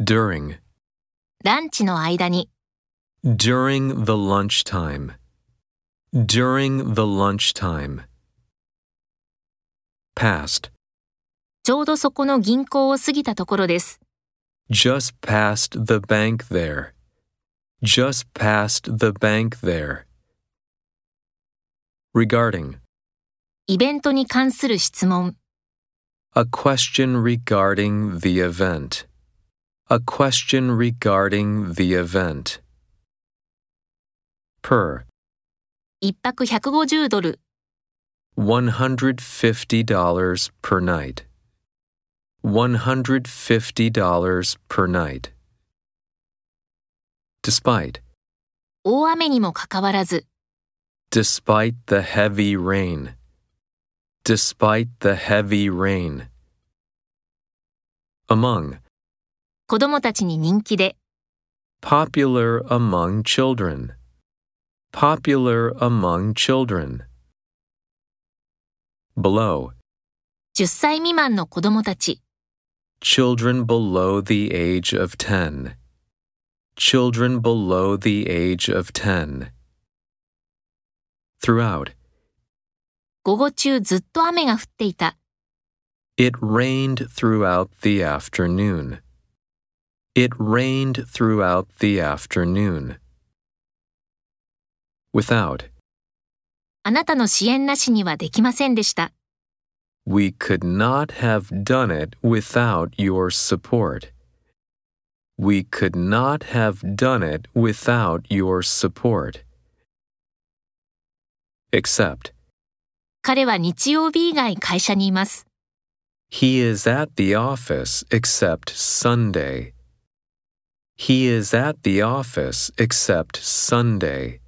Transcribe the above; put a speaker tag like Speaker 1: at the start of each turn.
Speaker 1: during,
Speaker 2: ランチの間に、
Speaker 1: during the lunchtime, during the lunchtime. Past,
Speaker 2: ちょうどそこの銀行を過ぎたところです。
Speaker 1: just past the bank there, just past the bank there. Regarding,
Speaker 2: イベントに関する質問、
Speaker 1: a question regarding the event, a question regarding the event. Per,
Speaker 2: 一泊150ドル、
Speaker 1: $150 per night. $150 per night. Despite,
Speaker 2: 大雨にもかかわらず、
Speaker 1: despite the heavy rain. Despite the heavy rain. Among,
Speaker 2: 子供たちに人気で、
Speaker 1: popular among children. Popular among children. Below,
Speaker 2: 10歳未満の子供たち、
Speaker 1: children below the age of 10. Children below the age of 10. Throughout,
Speaker 2: 午後中ずっと雨が降っていた。
Speaker 1: it rained throughout the afternoon. It rained throughout the afternoon. Without,
Speaker 2: あなたの支援なしにはできませんでした。
Speaker 1: we could not have done it without your support. We could not have done it without your support. Except,
Speaker 2: 彼は日曜日以外会社にいます。
Speaker 1: he is at the office except Sunday. He is at the office except Sunday.